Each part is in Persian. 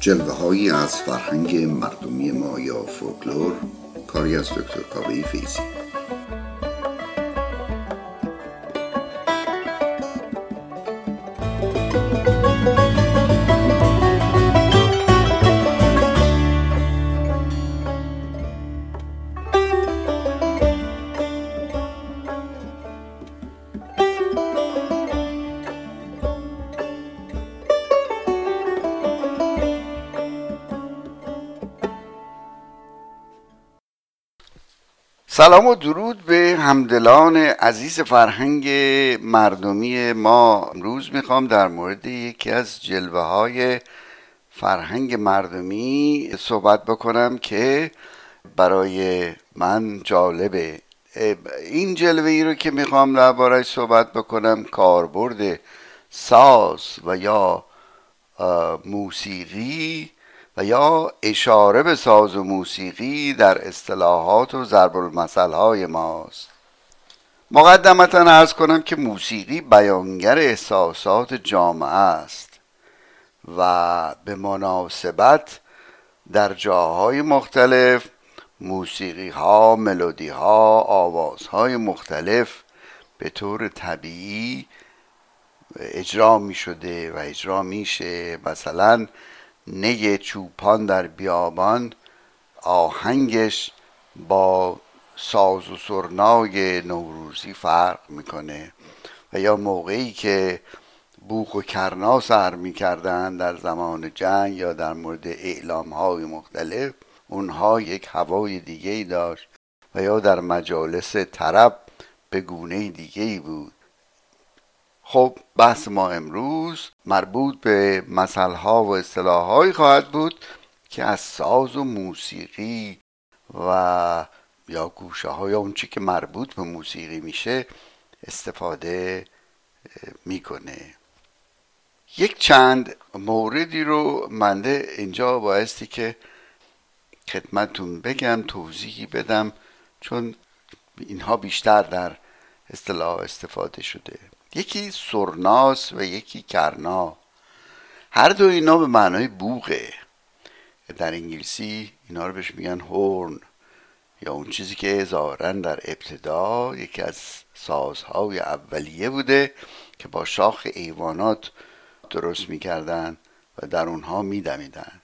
جلوه هایی از فرهنگ مردمی ما یا فولکلور کاری از دکتر کاوه فیزی سلام و درود به همدلان عزیز فرهنگ مردمی ما. امروز می‌خوام در مورد یکی از جلوه های فرهنگ مردمی صحبت بکنم که برای من جالبه. این جلوه ای رو که می‌خوام دربارهش صحبت بکنم کاربرد ساز و یا موسیقی و یا اشاره به ساز و موسیقی در اصطلاحات و ضرب المثل های ماست. مقدمتا ارز کنم که موسیقی بیانگر احساسات جامعه است و به مناسبت در جاهای مختلف موسیقی ها ملودی ها آواز های مختلف به طور طبیعی اجرا می شده و اجرا میشه. مثلا نی چوپان در بیابان آهنگش با ساز و سرنای نوروزی فرق می‌کنه و یا موقعی که بوق و کرنا سر می‌کردن در زمان جنگ یا در مورد اعلام های مختلف اونها یک هوای دیگه ای داشت و یا در مجالس طرب به گونه دیگه ای بود. خب بحث ما امروز مربوط به مسئله و اصطلاحهایی خواهد بود که از ساز و موسیقی و یا گوشه های اون چی که مربوط به موسیقی میشه استفاده می‌کنه. یک چند موردی رو منده اینجا بایستی که خدمتون بگم توضیحی بدم چون اینها بیشتر در اصطلاح استفاده شده. یکی سرناس و یکی کرنا. هر دو اینا به معنای بوغه. در انگلیسی اینا رو بهش میگن هورن. یا اون چیزی که ظاهرا در ابتدا یکی از سازهای اولیه بوده که با شاخ ایوانات درست می‌کردن و در اونها میدمیدن.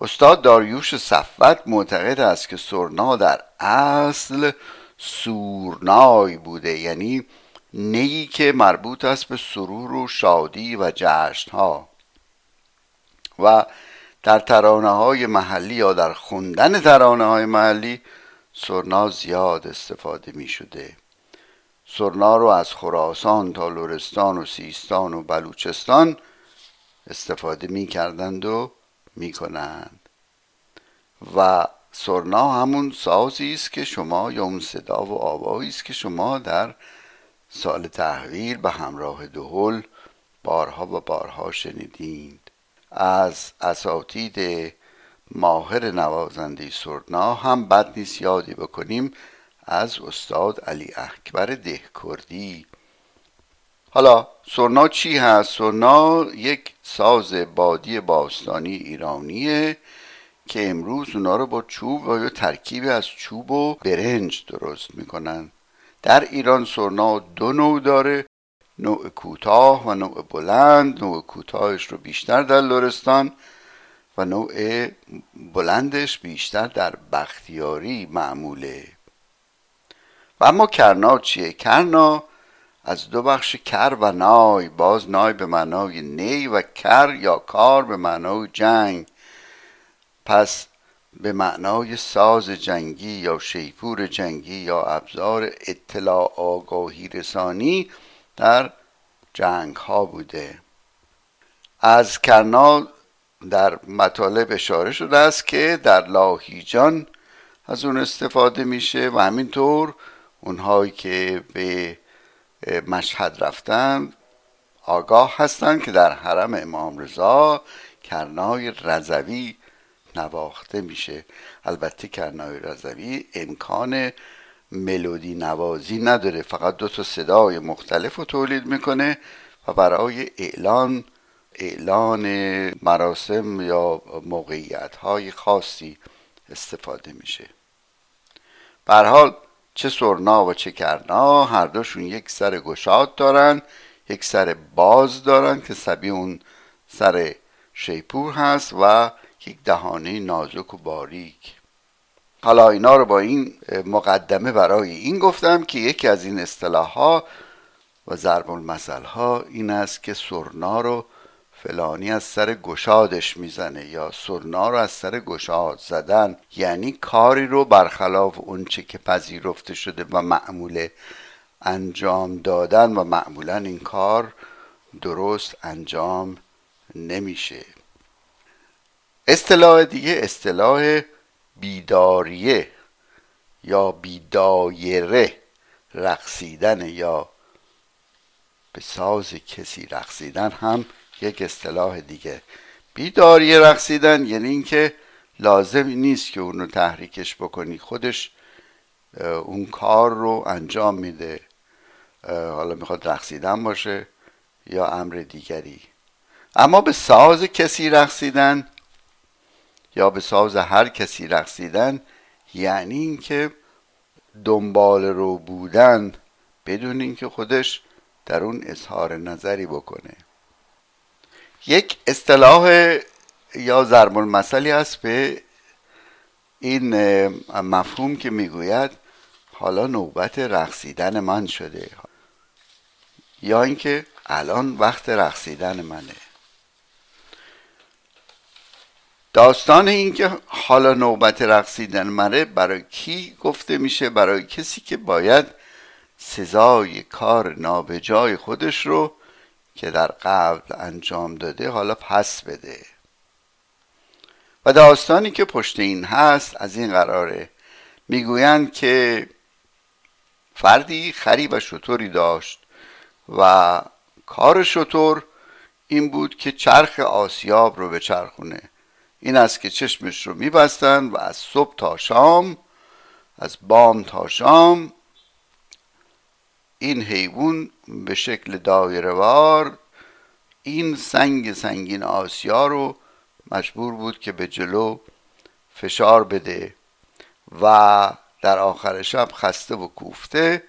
استاد داریوش صفوت معتقد است که سرنا در اصل سورنای بوده. یعنی نیی که مربوط است به سرور و شادی و جشن ها و در ترانه های محلی یا در خوندن ترانه های محلی سرنا زیاد استفاده می شده سرنا رو از خراسان تا لورستان و سیستان و بلوچستان استفاده می کردند و می کنند و سرنا همون سازی است که شما یا اون صدا و آوایی است که شما در سال تحویل به همراه دهل بارها و بارها شنیدید. از اساتید ماهر نوازنده سرنا هم بد نیست یادی بکنیم از استاد علی اکبر دهکردی. حالا سرنا چی هست؟ سرنا یک ساز بادی باستانی ایرانیه که امروز اونا رو با چوب و یا ترکیب از چوب و برنج درست می‌کنن. در ایران سرنا دو نوع داره نوع کوتاه و نوع بلند. نوع کوتاهش رو بیشتر در لرستان و نوع بلندش بیشتر در بختیاری معموله و اما کرنا چیه؟ کرنا از دو بخش کر و نای باز نای به معنای نی و کر یا کار به معنای جنگ. پس به معنای ساز جنگی یا شیپور جنگی یا ابزار اطلاع آگاهی رسانی در جنگ ها بوده. از کرنا در مطالب اشاره شده است که در لاهیجان از اون استفاده میشه و همینطور اونهایی که به مشهد رفتن آگاه هستند که در حرم امام رضا کرنای رضوی نواخته میشه. البته کرنای رضوی امکان ملودی نوازی نداره. فقط دو تا صدای مختلف رو تولید می‌کنه و برای اعلان اعلان مراسم یا موقعیت های خاصی استفاده میشه. حال چه سرنا و چه کرنا هر دوشون یک سر گشاد دارن یک سر باز دارن که سبی اون سر شیپور هست و یک دهانه نازک و باریک. حالا اینا رو با این مقدمه برای این گفتم که یکی از این اصطلاح ها و ضرب المثل ها این است که سرنا رو فلانی از سر گشادش می‌زنه یا سرنا رو از سر گشاد زدن. یعنی کاری رو برخلاف اونچه که پذیرفته شده و معمول انجام دادن و معمولا این کار درست انجام نمیشه. اصطلاح دیگه اصطلاح بیداریه یا بیدایره رقصیدن یا به ساز کسی رقصیدن هم یک اصطلاح دیگه. بیداری رقصیدن یعنی اینکه لازم نیست که اونو تحریکش بکنی. خودش اون کار رو انجام میده. حالا می‌خواد رقصیدن باشه یا امر دیگری. اما به ساز کسی رقصیدن یا به ساز هر کسی رقصیدن یعنی اینکه دنبال رو بودن بدون اینکه خودش در اون اظهار نظری بکنه. یک اصطلاح یا ضرب المثلی است به این مفهوم که می‌گوید حالا نوبت رقصیدن من شده. یا اینکه الان وقت رقصیدن منه. داستان این که حالا نوبت رقصیدن منه برای کی گفته میشه؟ برای کسی که باید سزای کار نابجای خودش رو که در قبل انجام داده حالا پس بده. و داستانی که پشت این هست از این قراره می‌گویند که فردی خری و شطوری داشت و کار شطور این بود که چرخ آسیاب رو به چرخونه این است که چشمش رو میبستن و از صبح تا شام از بام تا شام این حیوان به شکل دایرهوار این سنگ سنگین آسیا رو مجبور بود که به جلو فشار بده و در آخر شب خسته و کوفته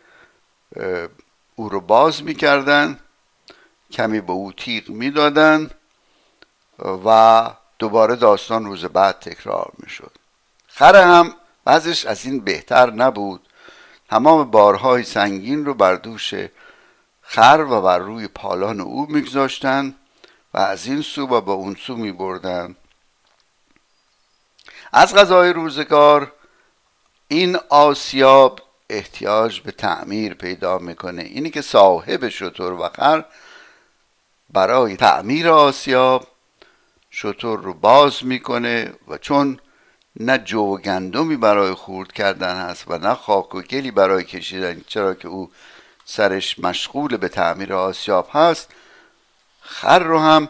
او رو باز می‌کردن کمی به او تیغ می‌دادن و دوباره داستان روز بعد تکرار می‌شد. خره هم بعضش از این بهتر نبود. تمام بارهای سنگین رو بر دوش خر و بر روی پالان او میگذاشتن و از این سو و با اون سو میبردن. از غذای روزگار این آسیاب احتیاج به تعمیر پیدا می‌کنه. اینی که صاحب شطور و خر برای تعمیر آسیاب شطور رو باز می‌کنه و چون نه جو گندمی برای خورد کردن هست و نه خاک و گلی برای کشیدن چرا که او سرش مشغول به تعمیر آسیاب هست خر رو هم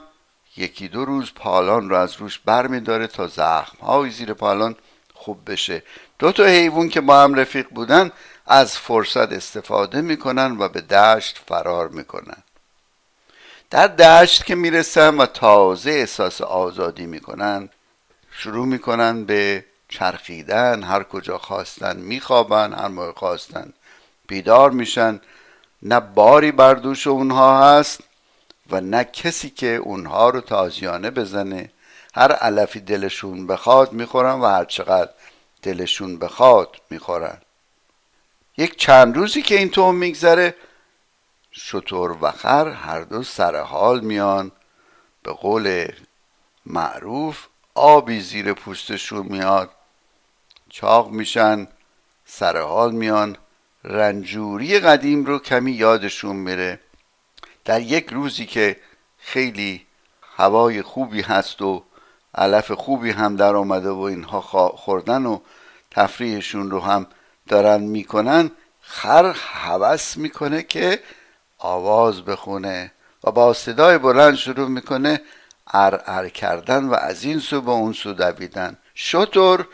یکی دو روز پالان رو از روش بر می داره تا زخم های زیر پالان خوب بشه. دو تا حیوان که با هم رفیق بودن از فرصت استفاده می‌کنن و به دشت فرار می‌کنن. در دشت که می‌رسن و تازه احساس آزادی می‌کنن شروع می‌کنن به چرخیدن هر کجا خواستن میخوابن هر موقع خواستن بیدار میشن. نه باری بر دوش اونها هست و نه کسی که اونها رو تازیانه بزنه. هر علفی دلشون بخواد می‌خورن و هر چقدر دلشون بخواد می‌خورن. یک چند روزی که این تو میگذره شطور و خر هر دو سر حال میان. به قول معروف آبی زیر پوستشون میاد. چاق میشن سر حال میان. رنجوری قدیم رو کمی یادشون میره. در یک روزی که خیلی هوای خوبی هست و علف خوبی هم در آمده و اینها خوردن و تفریحشون رو هم دارن می‌کنن خر هوس می‌کنه که آواز بخونه و با صدای بلند شروع می‌کنه ار ار کردن و از این سو به اون سو دویدن. شطور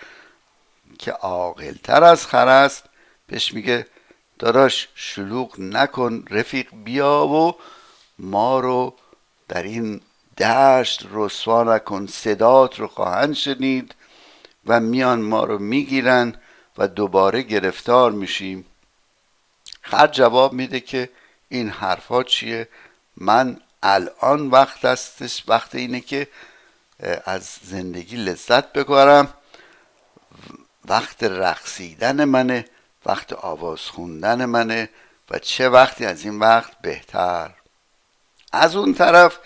که عاقلتر از خر است. بهش میگه داداش شلوغ نکن رفیق بیا و ما رو در این دشت رسوا نکن. صدات رو خواهند شنید و میان ما رو می‌گیرن و دوباره گرفتار میشیم. خر جواب میده که این حرفا چیه؟ من الان وقت هستش وقت اینه که از زندگی لذت بکنم وقت رقصیدن منه وقت آواز خوندن منه و چه وقتی از این وقت بهتر. از اون طرف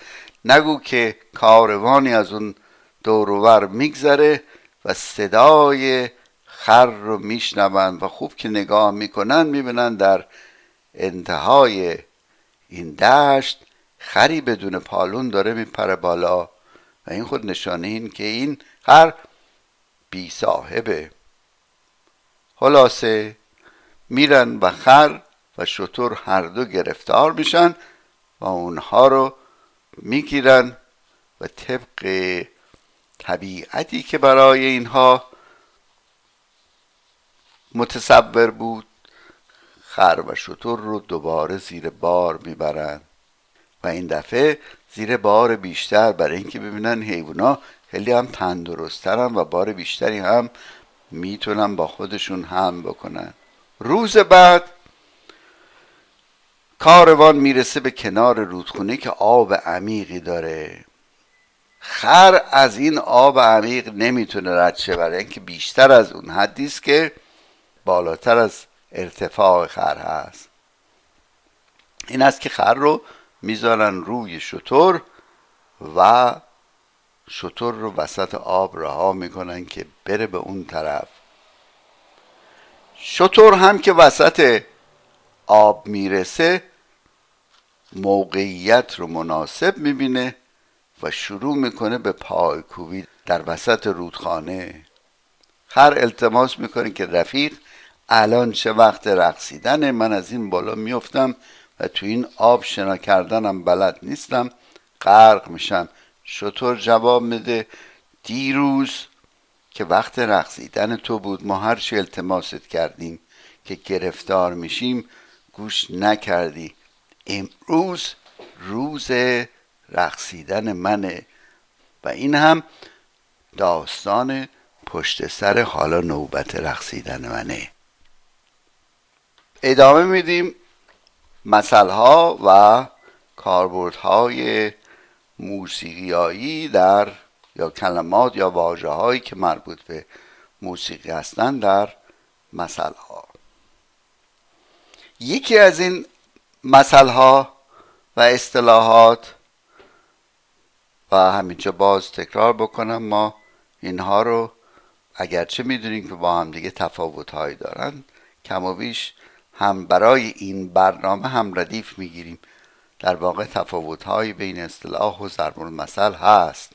نگو که کاروانی از اون دورور میگذره و صدای خر رو میشنون و خوب که نگاه می‌کنن می‌بینن در انتهای این دشت خری بدون پالون داره میپره بالا و این خود نشانه این که این خر بی صاحبه. خلاصه میرن و خر و شطور هر دو گرفتار میشن و اونها رو می‌گیرن و طبق طبیعتی که برای اینها متصور بود خر و شطور رو دوباره زیر بار می‌برن. و این دفعه زیر بار بیشتر برای اینکه ببینن حیوونا خیلی هم تندرسترن و بار بیشتری هم می‌تونن با خودشون هم بکنن. روز بعد کاروان می‌رسه به کنار رودخونه که آب عمیقی داره. خر از این آب عمیق نمی‌تونه رد شه برای اینکه بیشتر از اون حدی است که بالاتر از ارتفاع خر هست. این است که خر رو می‌ذارن روی شطور و شطور رو وسط آب رها می‌کنن که بره به اون طرف. شطور هم که وسط آب می‌رسه موقعیت رو مناسب می‌بینه و شروع می‌کنه به پایکوبی در وسط رودخانه. خر التماس می‌کنه که رفیق الان چه وقت رقصیدنه من از این بالا میفتم و تو این آب شنا کردنم بلد نیستم غرق میشم. شطور جواب میده دیروز که وقت رقصیدن تو بود ما هرچی التماست کردیم که گرفتار میشیم گوش نکردی. امروز روز رقصیدن منه و این هم داستان پشت سر حالا نوبت رقصیدن منه. ادامه میدیم مسئله و کاربردهای موسیقیایی در یا کلمات یا واجه هایی که مربوط به موسیقی هستند در مسئله ها یکی از این مسئله ها و اصطلاحات و همینجا باز تکرار بکنم ما اینها رو اگرچه می‌دونیم که با هم دیگه تفاوت هایی دارن کم و بیش هم برای این برنامه هم ردیف می‌گیریم. در واقع تفاوت هایی بین اصطلاح و ضرب المثل هست.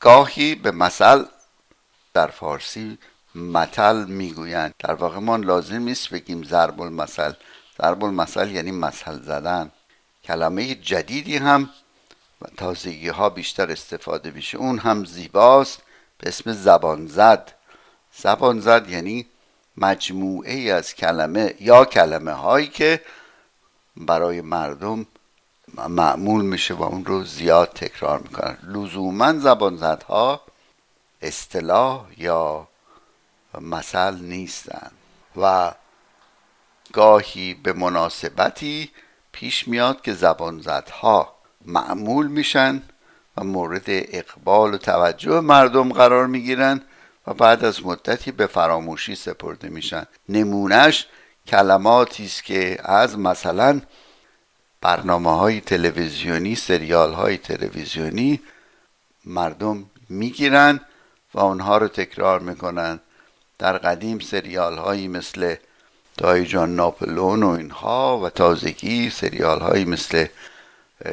گاهی به مثل در فارسی متل می‌گویند. در واقع ما لازم نیست بگیم ضرب المثل. ضرب المثل یعنی مثل زدن. کلمه جدیدی هم و تازگی ها بیشتر استفاده میشه. اون هم زیباست. به اسم زبان زد. زبان زد یعنی مجموعه ای از کلمه یا کلمه هایی که برای مردم معمول میشه و اون رو زیاد تکرار می‌کنن. لزوما زبان زدها اصطلاح یا مثل نیستن و گاهی به مناسبتی پیش میاد که زبان زدها معمول میشن و مورد اقبال و توجه مردم قرار می‌گیرن. و بعد از مدتی به فراموشی سپرده میشن. نمونهش کلماتی است که از مثلا برنامه های تلویزیونی سریال های تلویزیونی مردم می‌گیرن و اونها رو تکرار می‌کنن. در قدیم سریال هایی مثل دایجان ناپلون و اینها و تازگی سریال هایی مثل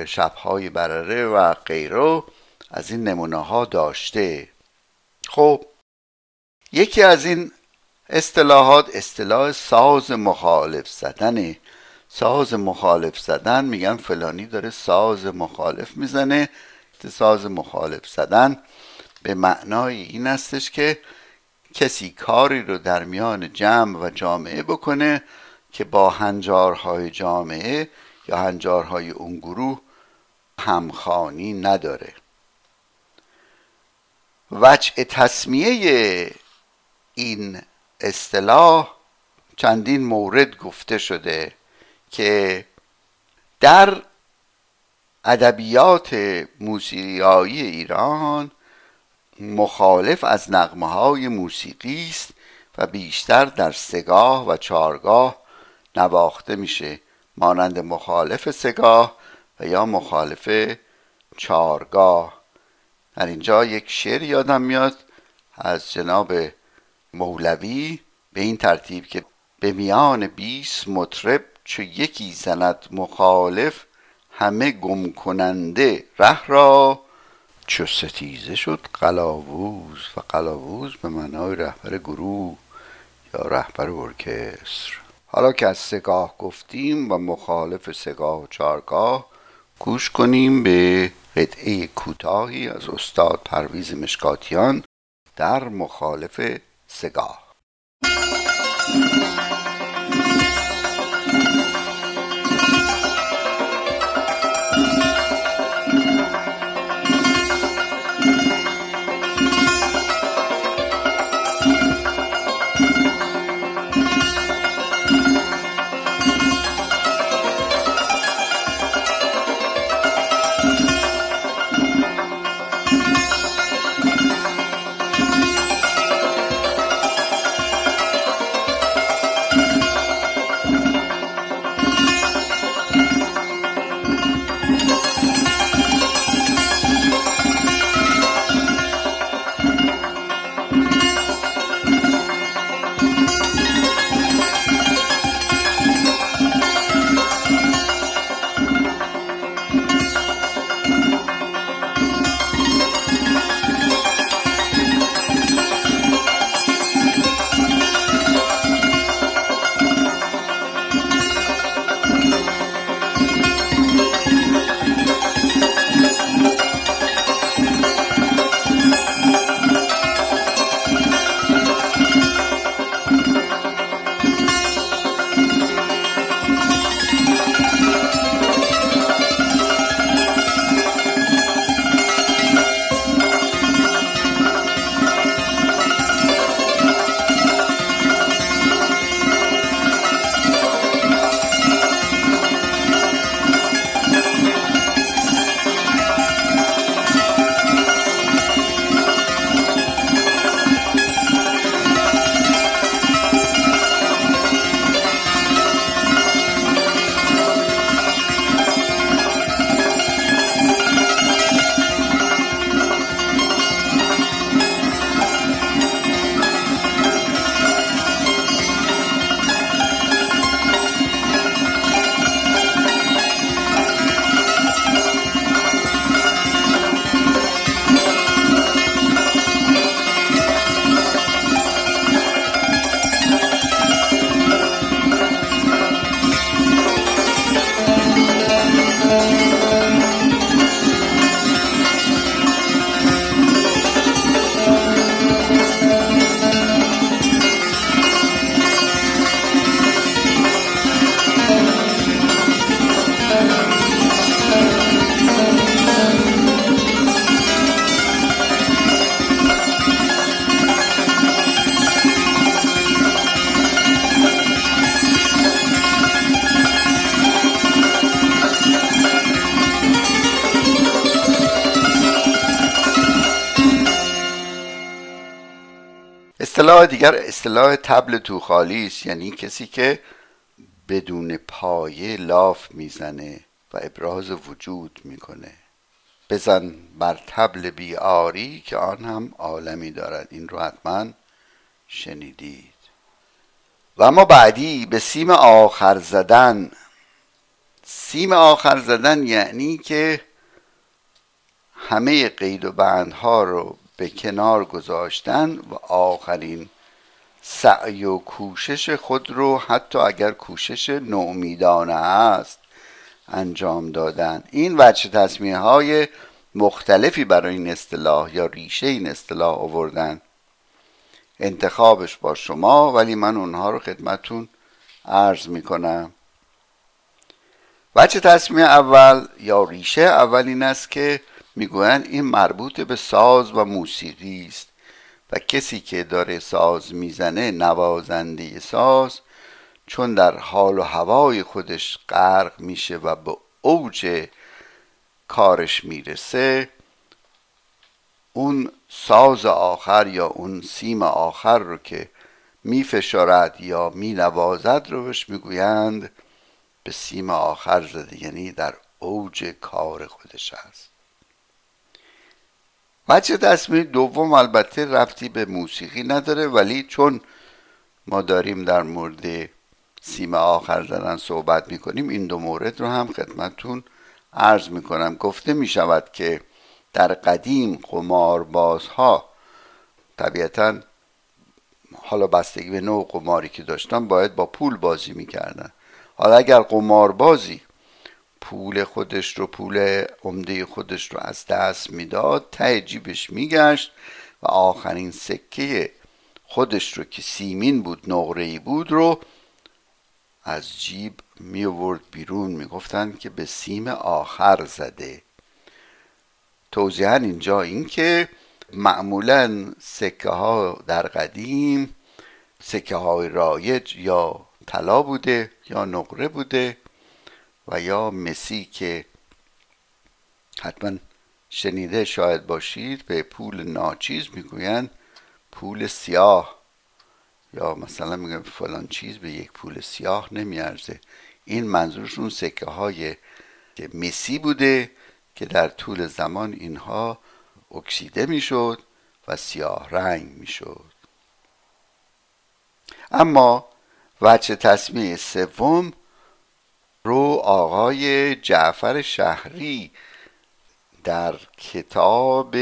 شبهای برره و غیره از این نمونه ها داشته. خب یکی از این اصطلاحات اصطلاح ساز مخالف زدن ساز مخالف زدن میگن فلانی داره ساز مخالف می‌زنه. ساز مخالف زدن به معنای این استش که کسی کاری رو در میان جمع و جامعه بکنه که با هنجارهای جامعه یا هنجارهای اون گروه همخانی نداره. وجه تصمیه این اصطلاح چندین مورد گفته شده که در ادبیات موسیقیایی ایران مخالف از نغمه های موسیقی است و بیشتر در سگاه و چارگاه نواخته میشه مانند مخالف سگاه و یا مخالف چارگاه در اینجا یک شعر یادم میاد از جناب مولوی به این ترتیب که به میان بیس مطرب چو یکی زند مخالف همه گم کننده ره را چو ستیزه شد قلاووز و قلاووز به معنای رهبر گروه یا رهبر ارکستر. حالا که از سگاه گفتیم و مخالف سگاه و چارگاه گوش کنیم به قطعه کوتاهی از استاد پرویز مشکاتیان در مخالف سگاه اصطلاح تبل توخالی است. یعنی کسی که بدون پایه لاف می‌زنه و ابراز وجود می‌کنه. بزن بر تبل بیاری که آن هم عالمی دارد. این رو حتما شنیدید. و اما بعدی به سیم آخر زدن. سیم آخر زدن یعنی که همه قید و بندها رو به کنار گذاشتن و آخرین سعی و کوشش خود رو حتی اگر کوشش نومیدانه است انجام دادن. این وجه تصمیه های مختلفی برای این اصطلاح یا ریشه این اصطلاح آوردن. انتخابش با شما ولی من اونها رو خدمتون عرض می‌کنم. بچه تصمیم اول یا ریشه اول این است که می‌گویند این مربوط به ساز و موسیقی است. و کسی که داره ساز می‌زنه نوازنده ساز چون در حال و هوای خودش غرق میشه و به اوج کارش می‌رسه اون ساز آخر یا اون سیم آخر رو که میفشارد یا مینوازد رو بهش می‌گویند به سیم آخر زده یعنی در اوج کار خودش هست. بچه تصمیم دوم البته رفتی به موسیقی نداره ولی چون ما داریم در مورد سیم آخر زدن صحبت می‌کنیم این دو مورد رو هم خدمتون عرض می‌کنم. گفته می‌شود که در قدیم قماربازها طبیعتا حالا بستگی به نوع قماری که داشتن باید با پول بازی می‌کردن. حالا اگر قماربازی پول خودش رو پول عمده خودش رو از دست می‌داد ته جیبش میگشت و آخرین سکه خودش رو که سیمین بود نقره بود رو از جیب می آورد بیرون. می‌گفتند که به سیم آخر زده. توضیحا اینجا این که معمولا سکه ها در قدیم سکه های رایج یا طلا بوده یا نقره بوده. و یا مسی که حتما شنیده شاید باشید به پول ناچیز می‌گویند پول سیاه. یا مثلا میگن فلان چیز به یک پول سیاه نمیارزه. این منظورشون سکه های مسی بوده که در طول زمان اینها اکسیده می‌شد و سیاه رنگ می‌شد. اما وجه تصمیه سوم رو آقای جعفر شهری در کتاب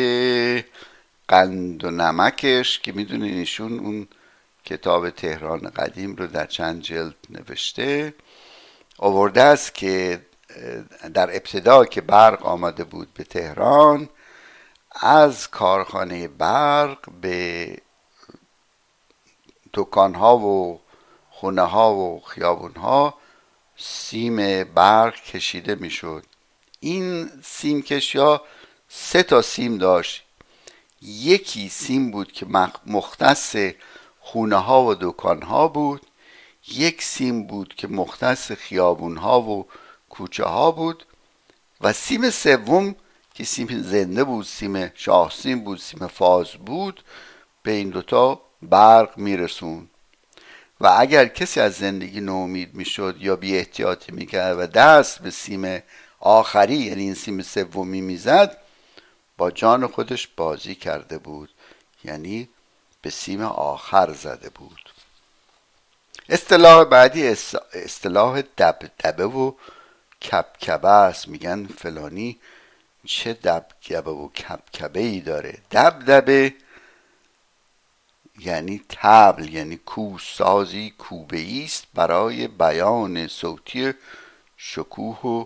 قند و نمکش که می‌دونین ایشون اون کتاب تهران قدیم رو در چند جلد نوشته. آورده است که در ابتدا که برق آمده بود به تهران از کارخانه برق به دکانها و خونه ها و خیابون ها سیم برق کشیده می‌شد. این سیم کشیا سه تا سیم داشت. یکی سیم بود که مختص خونه ها و دکان ها بود. یک سیم بود که مختص خیابون ها و کوچه ها بود. و سیم سوم که سیم زنده بود سیم شاه سیم بود سیم فاز بود به این دوتا برق میرسون و اگر کسی از زندگی نومید می‌شد یا بی احتیاطی می‌کرد و دست به سیم آخری یعنی این سیم سومی می‌زد با جان خودش بازی کرده بود یعنی به سیم آخر زده بود. اصطلاح بعدی اصطلاح دبدبه و کبکبه است. میگن فلانی چه دبکبه و کبکبه ای داره. دبدبه یعنی تبل یعنی کوسازی کوبه است برای بیان صوتی شکوه و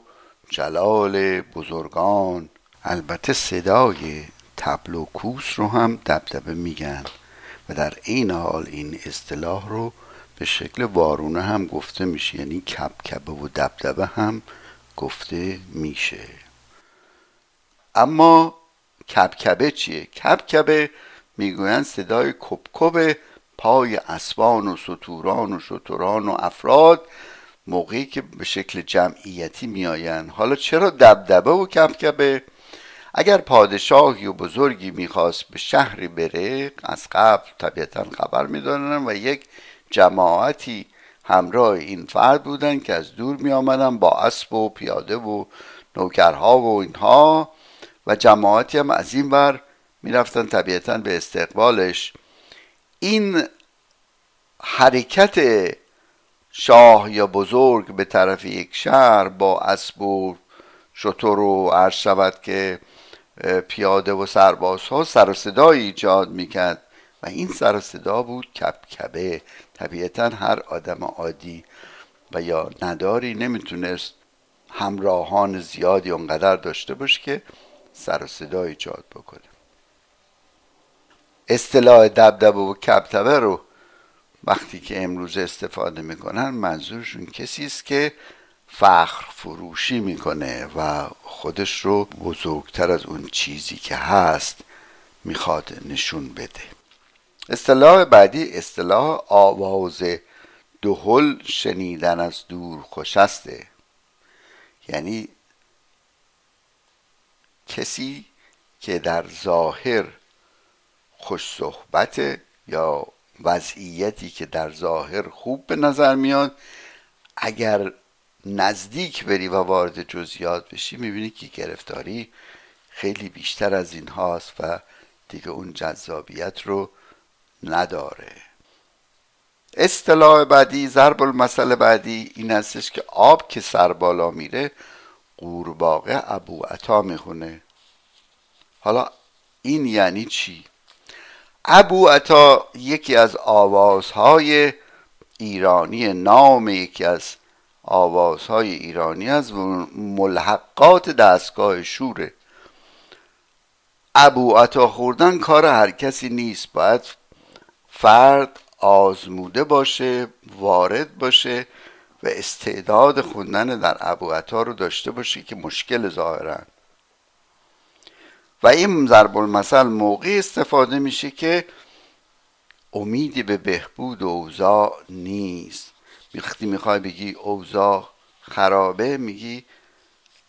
جلال بزرگان البته صدای تبل و کوس رو هم دبدبه میگن و در این حال این اصطلاح رو به شکل وارونه هم گفته میشه یعنی کبکبه و دبدبه هم گفته میشه اما کبکبه چیه؟ کبکبه می‌گویند صدای کبکب پای اسبان و سطوران و شتران و افراد موقعی که به شکل جمعیتی میآیند. حالا چرا دبدبه و کبکبه؟ اگر پادشاهی و بزرگی می‌خواست به شهری بره از قبل طبیعتا خبر می‌دادن و یک جماعتی همراه این فرد بودن که از دور می آمدن با اسب و پیاده و نوکرها و اینها و جماعتی هم از این بر می‌رفتن طبیعتا به استقبالش. این حرکت شاه یا بزرگ به طرف یک شهر با اسب و شطور و عرض شود که پیاده و سربازها سر و صدایی ایجاد می‌کرد و این سر و صدا بود کبکبه. طبیعتا هر آدم عادی و یا نداری نمی‌تونست همراهان زیادی اونقدر داشته باشه که سر و صدا ایجاد بکنه. اصطلاح دبدبه و کبتبه رو وقتی که امروز استفاده می‌کنن منظورشون کسی است که فخر فروشی می‌کنه و خودش رو بزرگتر از اون چیزی که هست می‌خواد نشون بده. اصطلاح بعدی اصطلاح آواز دهل شنیدن از دور خوشسته یعنی کسی که در ظاهر خوش صحبت یا وضعیتی که در ظاهر خوب به نظر میاد اگر نزدیک بری و وارد جزئیات بشی می‌بینی که گرفتاری خیلی بیشتر از این هاست و دیگه اون جذابیت رو نداره. اصطلاح بعدی ضرب المثل بعدی این هستش که آب که سر بالا میره قورباغه ابو عطا می‌خونه. حالا این یعنی چی؟ ابو عطا یکی از آوازهای ایرانی نام یکی از آوازهای ایرانی از ملحقات دستگاه شوره ابو عطا خوردن کار هر کسی نیست. باید فرد آزموده باشه وارد باشه و استعداد خوندن در ابو عطا رو داشته باشه که مشکل ظاهرن و این ضرب المثل موقعی استفاده میشه که امیدی به بهبود اوضاع نیست. وقتی می‌خوای بگی اوضاع خرابه میگی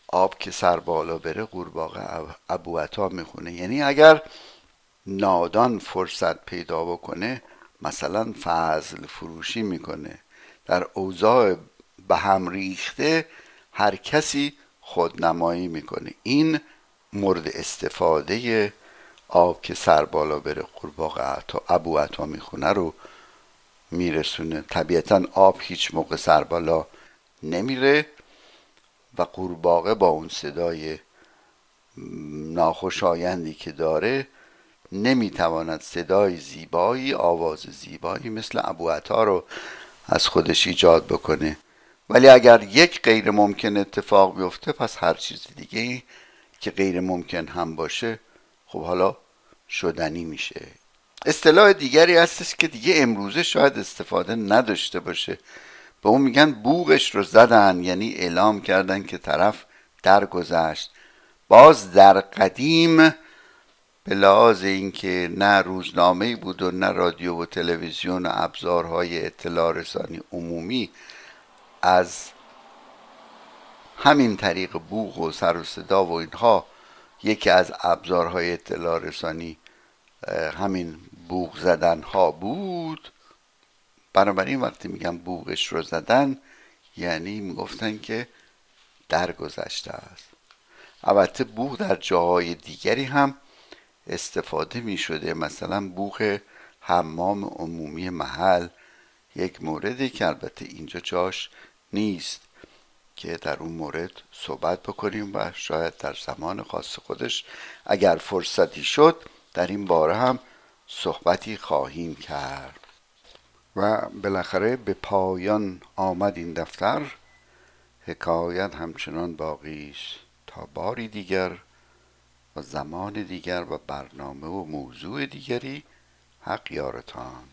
آب که سر بالا بره قورباغه ابو عطا می‌خونه. یعنی اگر نادان فرصت پیدا بکنه مثلا فضل فروشی می‌کنه در اوضاع به هم ریخته هر کسی خودنمایی می‌کنه. این مورد استفاده آب که سر بالا بره قورباغه ابو عطا می‌خونه رو میرسونه. طبیعتا آب هیچ موقع سر بالا نمیره و قورباغه با اون صدای ناخوشایندی که داره نمی‌تواند صدای زیبایی آواز زیبایی مثل ابو عطا رو از خودش ایجاد بکنه. ولی اگر یک غیر ممکن اتفاق بیفته پس هر چیز دیگه که غیر ممکن هم باشه خب حالا شدنی میشه. اصطلاح دیگری هستش که دیگه امروزه شاید استفاده نداشته باشه. به اون میگن بوغش رو زدن یعنی اعلام کردن که طرف درگذشت. باز در قدیم به لحاظ اینکه نه روزنامه بود و نه رادیو و تلویزیون و ابزارهای اطلاع رسانی عمومی از همین طریق بوغ و سر و صدا و اینها یکی از ابزارهای اطلاع رسانی همین بوغ زدن ها بود. بنابراین وقتی میگم بوغش رو زدن یعنی می‌گفتن که درگذشته است. البته بوغ در جاهای دیگری هم استفاده می شده مثلا بوغ حمام عمومی محل یک موردی که البته اینجا جاش نیست. که در اون مورد صحبت بکنیم و شاید در زمان خاص خودش اگر فرصتی شد در این باره هم صحبتی خواهیم کرد. و بالاخره به پایان آمد این دفتر. حکایت همچنان باقی تا باری دیگر و زمان دیگر و برنامه و موضوع دیگری. حق یارتان.